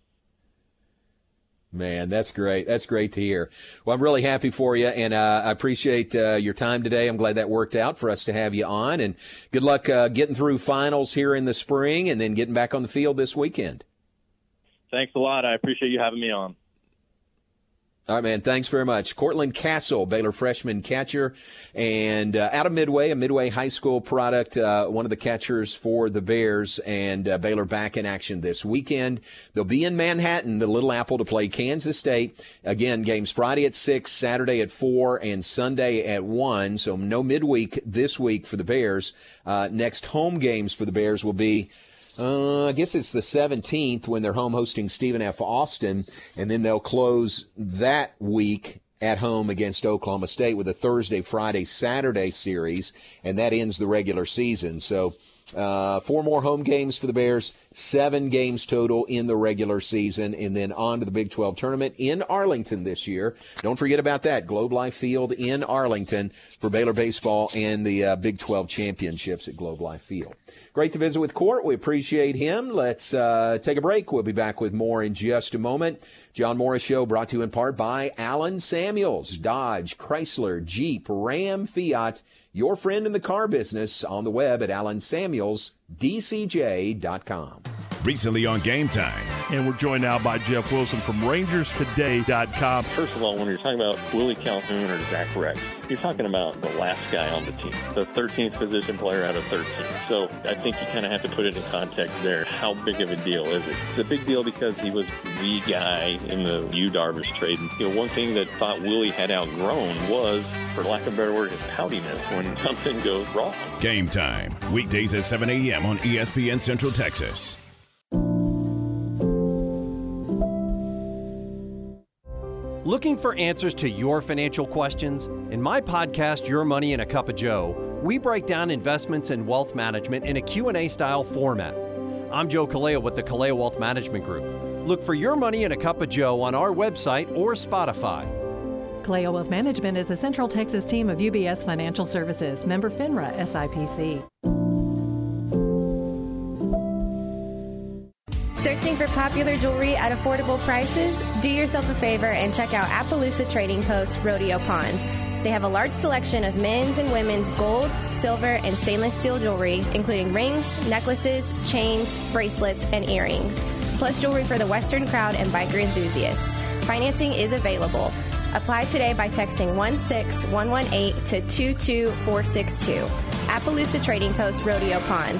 Speaker 4: Man, that's great. That's great to hear. Well, I'm really happy for you, and uh, I appreciate uh, your time today. I'm glad that worked out for us to have you on, and good luck uh, getting through finals here in the spring, and then getting back on the field this weekend.
Speaker 22: Thanks a lot. I appreciate you having me on.
Speaker 4: All right, man. Thanks very much. Cortland Castle, Baylor freshman catcher, and uh, out of Midway, a Midway High School product, uh, one of the catchers for the Bears, and uh, Baylor back in action this weekend. They'll be in Manhattan, the Little Apple, to play Kansas State. Again, games Friday at 6, Saturday at 4, and Sunday at 1. So no midweek this week for the Bears. Uh, next home games for the Bears will be uh, I guess it's the 17th when they're home hosting Stephen F. Austin, and then they'll close that week at home against Oklahoma State with a Thursday, Friday, Saturday series, and that ends the regular season. So, uh, four more home games for the Bears, seven games total in the regular season, and then on to the Big 12 tournament in Arlington this year. Don't forget about that. Globe Life Field in Arlington for Baylor baseball and the uh, Big 12 championships at Globe Life Field. Great to visit with Court. We appreciate him. Let's uh, take a break. We'll be back with more in just a moment. John Morris Show brought to you in part by Allen Samuels, Dodge, Chrysler, Jeep, Ram, Fiat. Your friend in the car business on the web at allensamuelsdcj.com.
Speaker 1: Recently on Game Time.
Speaker 23: And we're joined now by Jeff Wilson from RangersToday.com.
Speaker 24: First of all, when you're talking about Willie Calhoun or Zach Reks, you're talking about the last guy on the team, the 13th position player out of 13. So I think you kind of have to put it in context there. How big of a deal is it? It's a big deal because he was the guy in the Yu Darvish trade. You know, one thing that thought Willie had outgrown was, for lack of a better word, his poutiness when something goes wrong.
Speaker 1: Game Time. Weekdays at 7 a.m. on ESPN Central Texas.
Speaker 25: Looking for answers to your financial questions? In my podcast Your Money in a Cup of Joe, we break down investments and wealth management in a Q&A style format. I'm Joe Kaleo with the Kaleo Wealth Management Group. Look for Your Money in a Cup of Joe on our website or Spotify.
Speaker 26: Kaleo Wealth Management is a Central Texas team of UBS Financial Services, member FINRA SIPC.
Speaker 27: Searching for popular jewelry at affordable prices? Do yourself a favor and check out Appaloosa Trading Post Rodeo Pawn. They have a large selection of men's and women's gold, silver, and stainless steel jewelry, including rings, necklaces, chains, bracelets, and earrings, plus jewelry for the Western crowd and biker enthusiasts. Financing is available. Apply today by texting 16118 to 22462. Appaloosa Trading Post Rodeo Pawn,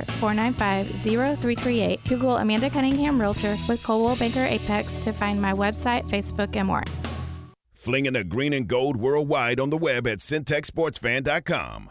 Speaker 28: 495 0338. Google Amanda Cunningham Realtor with Coldwell Banker Apex to find my website, Facebook, and more.
Speaker 1: Flinging the green and gold worldwide on the web at syntechsportsfan.com.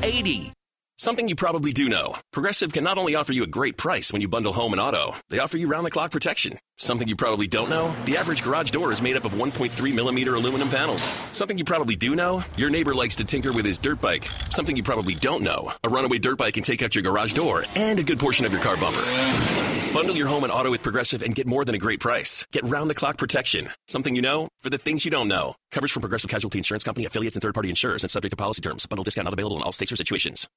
Speaker 2: 8080.
Speaker 18: Something you probably do know. Progressive can not only offer you a great price when you bundle home and auto, they offer you round the clock protection. Something you probably don't know? The average garage door is made up of 1.3 millimeter aluminum panels. Something you probably do know? Your neighbor likes to tinker with his dirt bike. Something you probably don't know? A runaway dirt bike can take out your garage door and a good portion of your car bumper. Bundle your home and auto with Progressive and get more than a great price. Get round the clock protection. Something you know for the things you don't know. Coverage from Progressive Casualty Insurance Company, affiliates, and third party insurers and subject to policy terms. Bundle discount not available in all states or situations.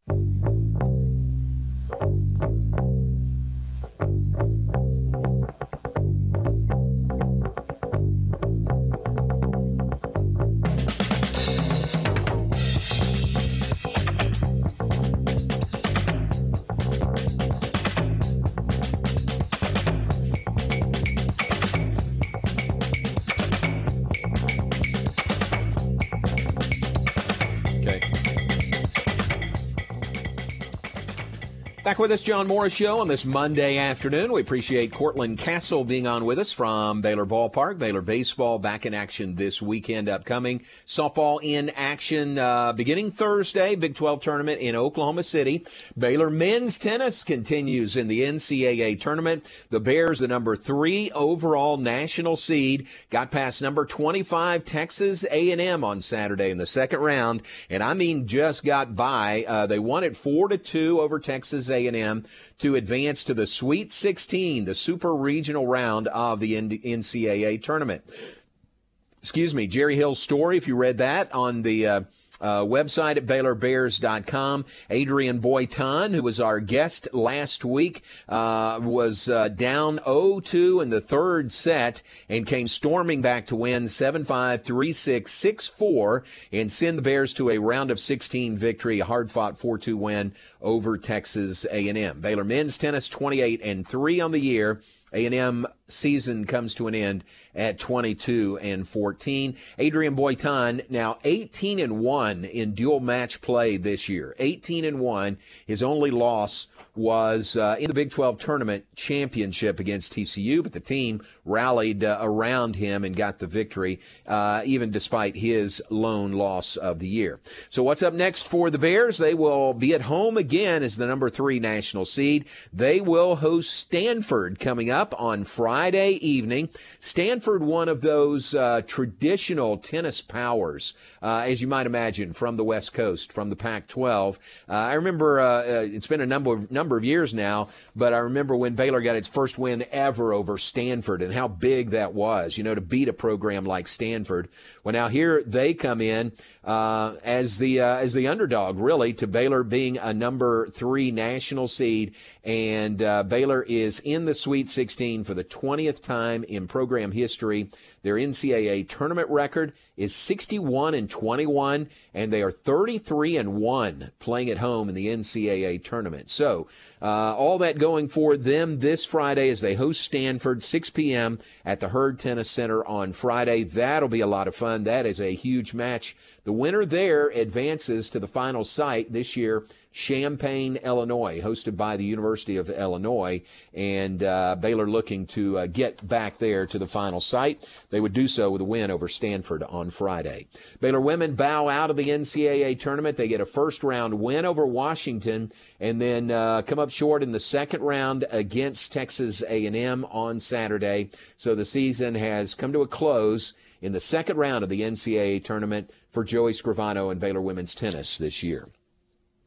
Speaker 4: Back with us, John Morris Show on this Monday afternoon. We appreciate Cortland Castle being on with us from Baylor Ballpark. Baylor baseball back in action this weekend upcoming. Softball in action uh, beginning Thursday. Big 12 tournament in Oklahoma City. Baylor men's tennis continues in the NCAA tournament. The Bears, the number three overall national seed, got past number 25 Texas A&M on Saturday in the second round, and I mean just got by. Uh, they won it four to two over Texas a&M to advance to the Sweet 16, the super regional round of the NCAA tournament. Excuse me, Jerry Hill's story, if you read that on the uh, uh, website at BaylorBears.com. Adrian Boitan, who was our guest last week, uh, was uh, down 0-2 in the third set and came storming back to win 7-5, 3-6, 6-4 and send the Bears to a round of 16 victory, a hard-fought 4-2 win over Texas A&M. Baylor men's tennis 28 and 3 on the year. A&M season comes to an end at 22 and 14. Adrian Boitan now 18 and 1 in dual match play this year. 18 and 1. His only loss was uh, in the Big 12 tournament championship against TCU, but the team rallied uh, around him and got the victory, uh, even despite his lone loss of the year. So what's up next for the Bears? They will be at home again as the number three national seed. They will host Stanford coming up on Friday evening. Stanford, one of those uh, traditional tennis powers, uh, as you might imagine, from the West Coast, from the Pac-12. Uh, I remember it's been a number of number of years now, but I remember when Baylor got its first win ever over Stanford and how big that was, you know, to beat a program like Stanford. Well, now here they come in uh, as the uh, as the underdog, really, to Baylor being a number three national seed, and uh, Baylor is in the Sweet 16 for the 20th time in program history. Their NCAA tournament record is 61 and 21, and they are 33 and 1 playing at home in the NCAA tournament. So, uh, all that going for them this Friday as they host Stanford, 6 p.m. at the Hurd Tennis Center on Friday. That'll be a lot of fun. That is a huge match. The winner there advances to the final site this year Champaign, Illinois, hosted by the University of Illinois, and uh, Baylor looking to uh, get back there to the final site. They would do so with a win over Stanford on Friday. Baylor women bow out of the NCAA tournament. They get a first round win over Washington, and then uh, come up short in the second round against Texas A&M on Saturday. So the season has come to a close in the second round of the NCAA tournament for Joey Scrivano and Baylor women's tennis this year.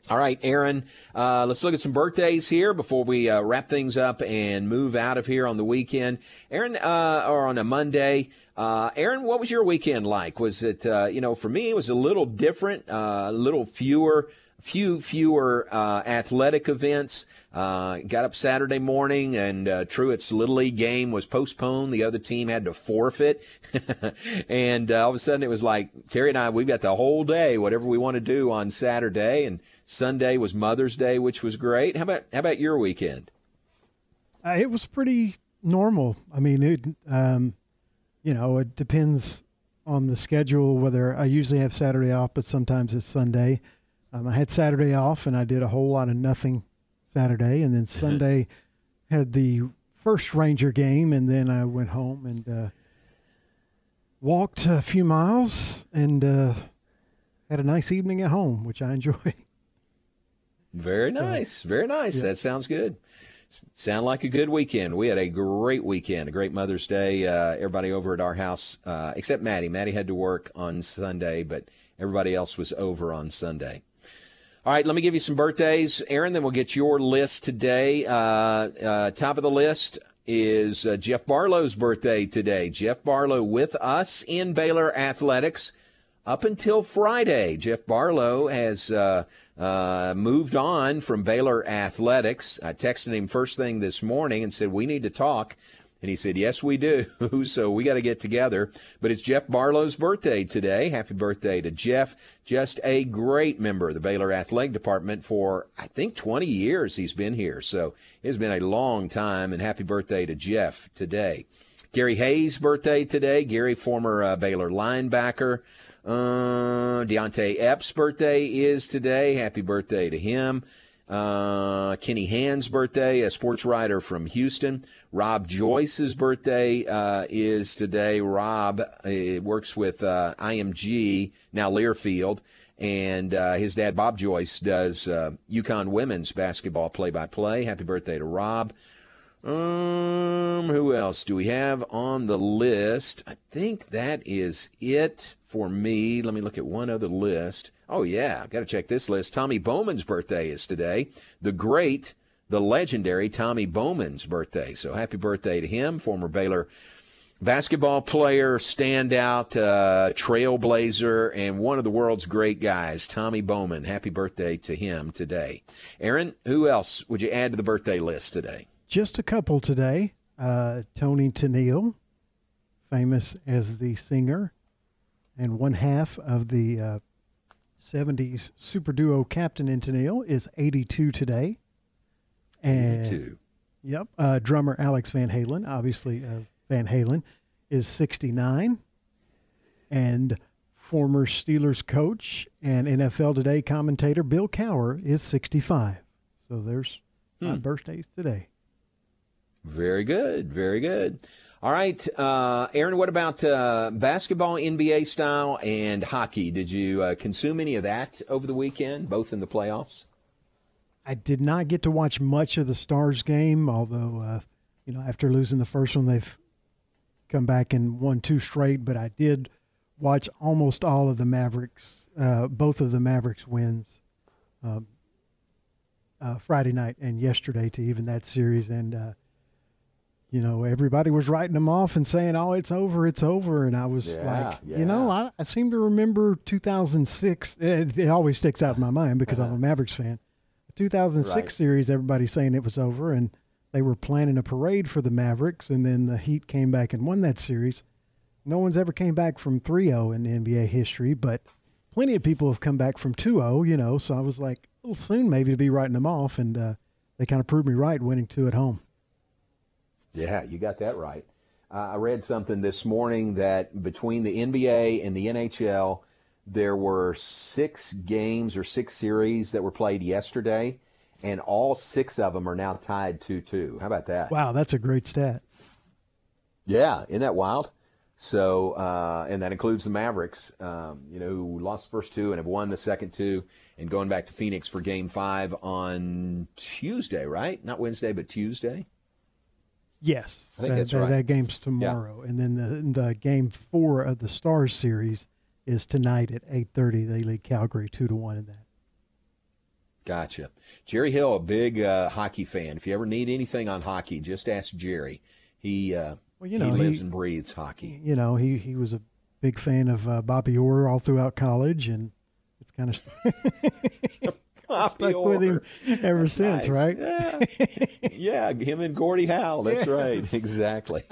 Speaker 4: All right, Aaron, uh, let's look at some birthdays here before we uh, wrap things up and move out of here on the weekend. Aaron, uh, or on a Monday, uh, Aaron, what was your weekend like? Was it, uh, you know, for me, it was a little different, uh, a little fewer, few fewer athletic events. got up Saturday morning, and Truett's Little League game was postponed. The other team had to forfeit. and all of a sudden, it was like, Terry and I, we've got the whole day, whatever we want to do on Saturday. And Sunday was Mother's Day, which was great. How about how about your weekend?
Speaker 5: Uh, it was pretty normal. I mean, it um, you know it depends on the schedule. Whether I usually have Saturday off, but sometimes it's Sunday. Um, I had Saturday off, and I did a whole lot of nothing Saturday, and then Sunday had the first Ranger game, and then I went home and uh, walked a few miles and uh, had a nice evening at home, which I enjoyed.
Speaker 4: Very so, nice. Very nice. Yeah. That sounds good. Sound like a good weekend. We had a great weekend, a great Mother's Day. Uh, everybody over at our house, uh, except Maddie. Maddie had to work on Sunday, but everybody else was over on Sunday. All right, let me give you some birthdays, Aaron. Then we'll get your list today. Uh, uh top of the list is uh, Jeff Barlow's birthday today. Jeff Barlow with us in Baylor Athletics up until Friday. Jeff Barlow has uh, uh, moved on from Baylor Athletics. I texted him first thing this morning and said, We need to talk. And he said, Yes, we do. so we got to get together. But it's Jeff Barlow's birthday today. Happy birthday to Jeff. Just a great member of the Baylor Athletic Department for, I think, 20 years he's been here. So it's been a long time. And happy birthday to Jeff today. Gary Hayes' birthday today. Gary, former uh, Baylor linebacker. Uh, Deontay Epps' birthday is today. Happy birthday to him. Uh, Kenny Hand's birthday, a sports writer from Houston. Rob Joyce's birthday uh, is today. Rob uh, works with uh, IMG, now Learfield, and uh, his dad, Bob Joyce, does uh, UConn women's basketball play by play. Happy birthday to Rob. Um, who else do we have on the list? I think that is it for me. Let me look at one other list. Oh yeah, I've got to check this list. Tommy Bowman's birthday is today. The great, the legendary Tommy Bowman's birthday. So happy birthday to him, former Baylor basketball player, standout, uh, trailblazer, and one of the world's great guys, Tommy Bowman. Happy birthday to him today. Aaron, who else would you add to the birthday list today?
Speaker 5: Just a couple today. Uh, Toni Tennille, famous as the singer and one half of the uh, 70s super duo Captain and Tennille is 82 today.
Speaker 4: And, 82.
Speaker 5: Yep. Uh, drummer Alex Van Halen, obviously uh, Van Halen, is 69. And former Steelers coach and NFL Today commentator Bill Cowher is 65. So there's hmm. my birthdays today.
Speaker 4: Very good. Very good. All right, uh, Aaron. What about uh, basketball, NBA style, and hockey? Did you uh, consume any of that over the weekend, both in the playoffs?
Speaker 5: I did not get to watch much of the Stars game, although uh, you know after losing the first one, they've come back and won two straight. But I did watch almost all of the Mavericks, uh, both of the Mavericks wins. Um, uh, Friday night and yesterday to even that series, and you know, everybody was writing them off and saying, "Oh, it's over, it's over," and I was yeah, like, yeah. you know, I, I, seem to remember 2006. It, it, always sticks out in my mind because I'm a Mavericks fan. The 2006 right. series, everybody saying it was over, and they were planning a parade for the Mavericks, and then the Heat came back and won that series. No one's ever came back from 3-0 in NBA history, but plenty of people have come back from 2-0. You know, so I was like, a little soon maybe to be writing them off, and uh, they kind of proved me right, winning two at home.
Speaker 4: Yeah, you got that right. Uh, I read something this morning that between the NBA and the NHL, there were six games or six series that were played yesterday, and all six of them are now tied 2 2. How about that?
Speaker 5: Wow, that's a great stat.
Speaker 4: Yeah, isn't that wild? So, uh, and that includes the Mavericks, um, you know, who lost the first two and have won the second two, and going back to Phoenix for game five on Tuesday, right? Not Wednesday, but Tuesday.
Speaker 5: Yes,
Speaker 4: I think that,
Speaker 5: that's
Speaker 4: that,
Speaker 5: right. That game's tomorrow, yeah. and then the the game four of the Stars series is tonight at eight thirty. They lead Calgary two to one in that.
Speaker 4: Gotcha. Jerry Hill, a big uh, hockey fan. If you ever need anything on hockey, just ask Jerry. He uh, well, you know, he lives he, and breathes hockey.
Speaker 5: You know, he he was a big fan of uh, Bobby Orr all throughout college, and it's kind of stuck Orr. with him ever That's since, nice. right?
Speaker 4: Yeah. yeah, him and Gordie Howe. That's yes. right. Exactly.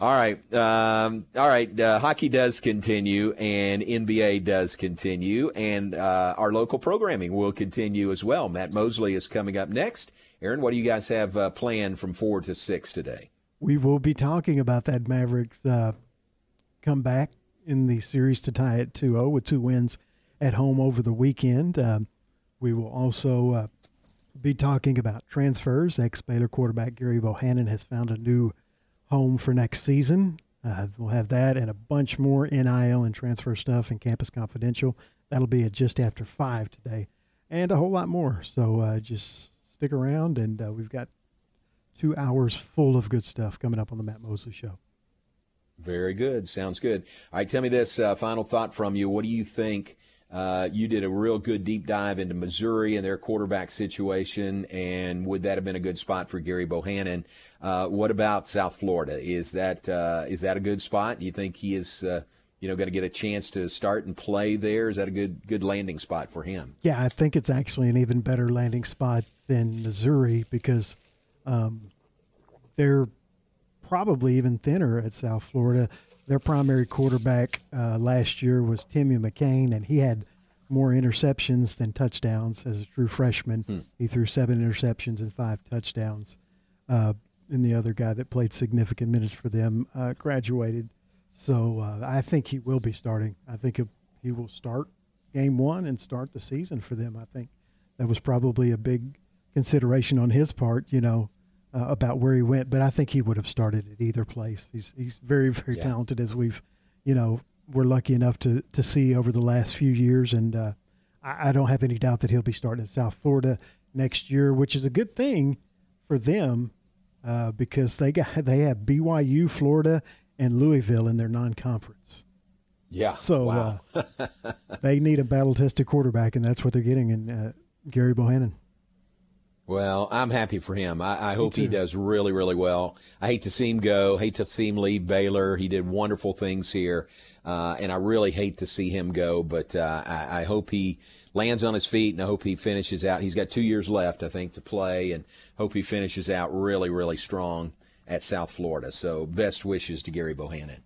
Speaker 4: all right. Um, all right. Uh, hockey does continue, and NBA does continue, and uh, our local programming will continue as well. Matt Mosley is coming up next. Aaron, what do you guys have uh, planned from four to six today?
Speaker 5: We will be talking about that Mavericks uh, comeback in the series to tie it 2 0 with two wins at home over the weekend. Um, we will also uh, be talking about transfers. Ex Baylor quarterback Gerry Bohanon has found a new home for next season. Uh, we'll have that and a bunch more NIL and transfer stuff and Campus Confidential. That'll be at just after 5 today and a whole lot more. So uh, just stick around, and uh, we've got two hours full of good stuff coming up on the Matt Mosley Show.
Speaker 4: Very good. Sounds good. All right, tell me this uh, final thought from you. What do you think? Uh, you did a real good deep dive into Missouri and their quarterback situation, and would that have been a good spot for Gerry Bohanon? Uh, what about South Florida? Is that uh, is that a good spot? Do you think he is, uh, you know, going to get a chance to start and play there? Is that a good good landing spot for him?
Speaker 5: Yeah, I think it's actually an even better landing spot than Missouri because um, they're probably even thinner at South Florida. Their primary quarterback uh, last year was Timmy McClain, and he had more interceptions than touchdowns as a true freshman. Hmm. He threw seven interceptions and five touchdowns. Uh, and the other guy that played significant minutes for them uh, graduated. So uh, I think he will be starting. I think he will start game one and start the season for them. I think that was probably a big consideration on his part. You know, uh, about where he went, but I think he would have started at either place. He's he's very very yeah. talented, as we've you know we're lucky enough to to see over the last few years, and uh, I, I, don't have any doubt that he'll be starting in South Florida next year, which is a good thing for them uh, because they got they have BYU, Florida, and Louisville in their non-conference.
Speaker 4: Yeah.
Speaker 5: So
Speaker 4: wow.
Speaker 5: Uh, they need a battle tested quarterback, and that's what they're getting in uh, Gerry Bohanon.
Speaker 4: Well, I'm happy for him. I, I hope he does really, really well. I hate to see him go. Hate to see him leave Baylor. He did wonderful things here, uh, and I really hate to see him go. But uh, I, I, hope he lands on his feet, and I hope he finishes out. He's got two years left, I think, to play, and hope he finishes out really, really strong at South Florida. So, best wishes to Gerry Bohanon.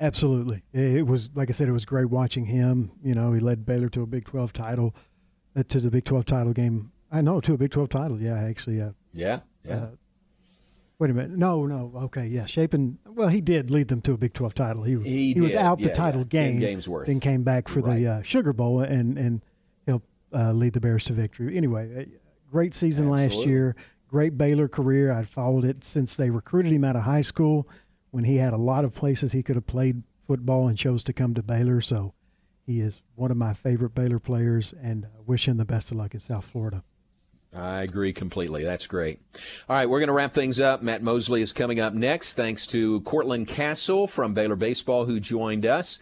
Speaker 5: Absolutely, it was like I said, it was great watching him. You know, he led Baylor to a Big 12 title, uh, to the Big 12 title game I know to a Big Twelve title. Yeah, actually. Uh,
Speaker 4: yeah, yeah. Uh,
Speaker 5: wait a minute. No, no. Okay, yeah. Shapen. Well, he did lead them to a Big Twelve title. He
Speaker 4: he,
Speaker 5: he was out
Speaker 4: yeah,
Speaker 5: the title
Speaker 4: yeah.
Speaker 5: game.
Speaker 4: Ten games worth.
Speaker 5: Then came back for
Speaker 4: right.
Speaker 5: the uh, Sugar Bowl and and he'll uh, lead the Bears to victory. Anyway, great season
Speaker 4: Absolutely.
Speaker 5: last year. Great Baylor career. I'd followed it since they recruited him out of high school, when he had a lot of places he could have played football and chose to come to Baylor. So he is one of my favorite Baylor players, and uh, wish him the best of luck in South Florida.
Speaker 4: I agree completely. That's great. All right, we're going to wrap things up. Matt Mosley is coming up next. Thanks to Courtland Castle from Baylor Baseball who joined us.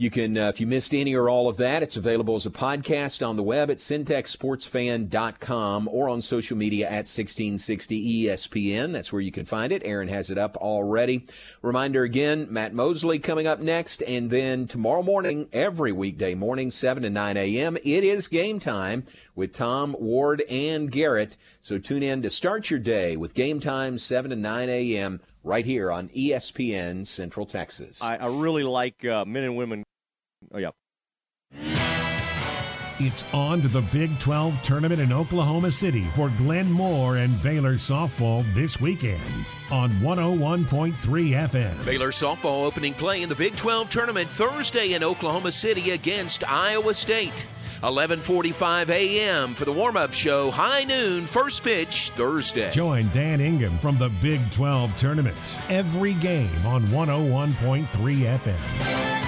Speaker 4: You can, uh, if you missed any or all of that, it's available as a podcast on the web at syntechsportsfan.com or on social media at 1660 ESPN. That's where you can find it. Aaron has it up already. Reminder again, Matt Mosley coming up next. And then tomorrow morning, every weekday morning, 7 to 9 a.m., it is game time with Tom, Ward, and Garrett. So tune in to start your day with game time, 7 to 9 a.m., right here on ESPN Central Texas.
Speaker 29: I, I really like uh, men and women Oh, yeah.
Speaker 30: It's on to the Big 12 tournament in Oklahoma City for Glenn Moore and Baylor softball this weekend on 101.3 FM.
Speaker 2: Baylor softball opening play in the Big 12 tournament Thursday in Oklahoma City against Iowa State. 11:45 a.m. for the warm-up show. High noon, first pitch Thursday.
Speaker 30: Join Dan Ingham from the Big 12 tournament every game on 101.3 FM.